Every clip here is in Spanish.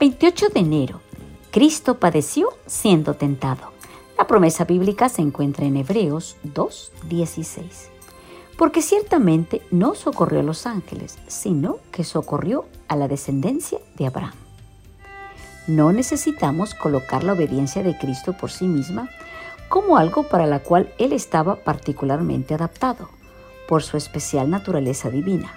28 de enero. Cristo padeció siendo tentado. La promesa bíblica se encuentra en Hebreos 2.16. Porque ciertamente no socorrió a los ángeles, sino que socorrió a la descendencia de Abraham. No necesitamos colocar la obediencia de Cristo por sí misma como algo para la cual Él estaba particularmente adaptado, por su especial naturaleza divina,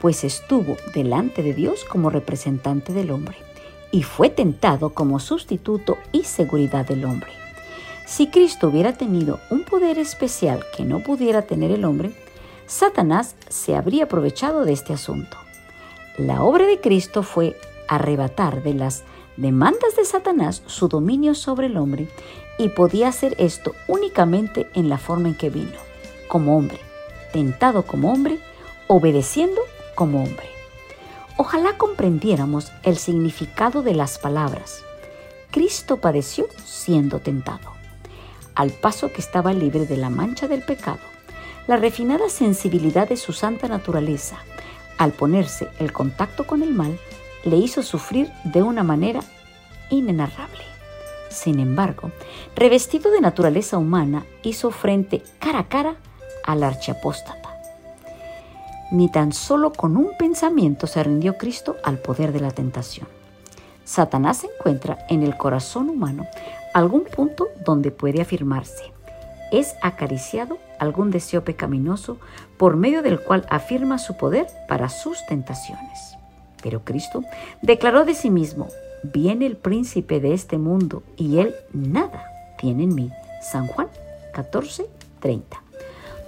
pues estuvo delante de Dios como representante del hombre y fue tentado como sustituto y seguridad del hombre. Si Cristo hubiera tenido un poder especial que no pudiera tener el hombre, Satanás se habría aprovechado de este asunto. La obra de Cristo fue arrebatar de las demandas de Satanás su dominio sobre el hombre y podía hacer esto únicamente en la forma en que vino, como hombre, tentado como hombre, obedeciendo como hombre. Ojalá comprendiéramos el significado de las palabras. Cristo padeció siendo tentado. Al paso que estaba libre de la mancha del pecado, la refinada sensibilidad de su santa naturaleza, al ponerse el contacto con el mal, le hizo sufrir de una manera inenarrable. Sin embargo, revestido de naturaleza humana, hizo frente cara a cara al archiapóstata. Ni tan solo con un pensamiento se rindió Cristo al poder de la tentación. Satanás encuentra en el corazón humano algún punto donde puede afirmarse. Es acariciado algún deseo pecaminoso por medio del cual afirma su poder para sus tentaciones. Pero Cristo declaró de sí mismo, viene el príncipe de este mundo y él nada tiene en mí. San Juan 14, 30.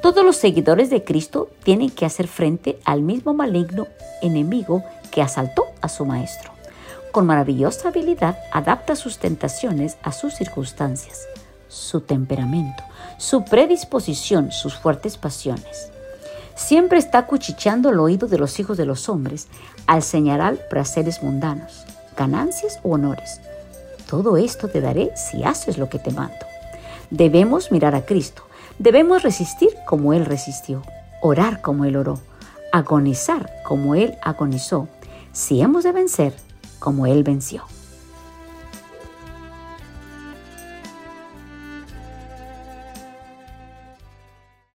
Todos los seguidores de Cristo tienen que hacer frente al mismo maligno enemigo que asaltó a su maestro. Con maravillosa habilidad adapta sus tentaciones a sus circunstancias, su temperamento, su predisposición, sus fuertes pasiones. Siempre está cuchicheando el oído de los hijos de los hombres al señalar placeres mundanos ganancias o honores. Todo esto te daré si haces lo que te mando. Debemos mirar a Cristo. Debemos resistir como Él resistió, orar como Él oró, agonizar como Él agonizó, si hemos de vencer como Él venció.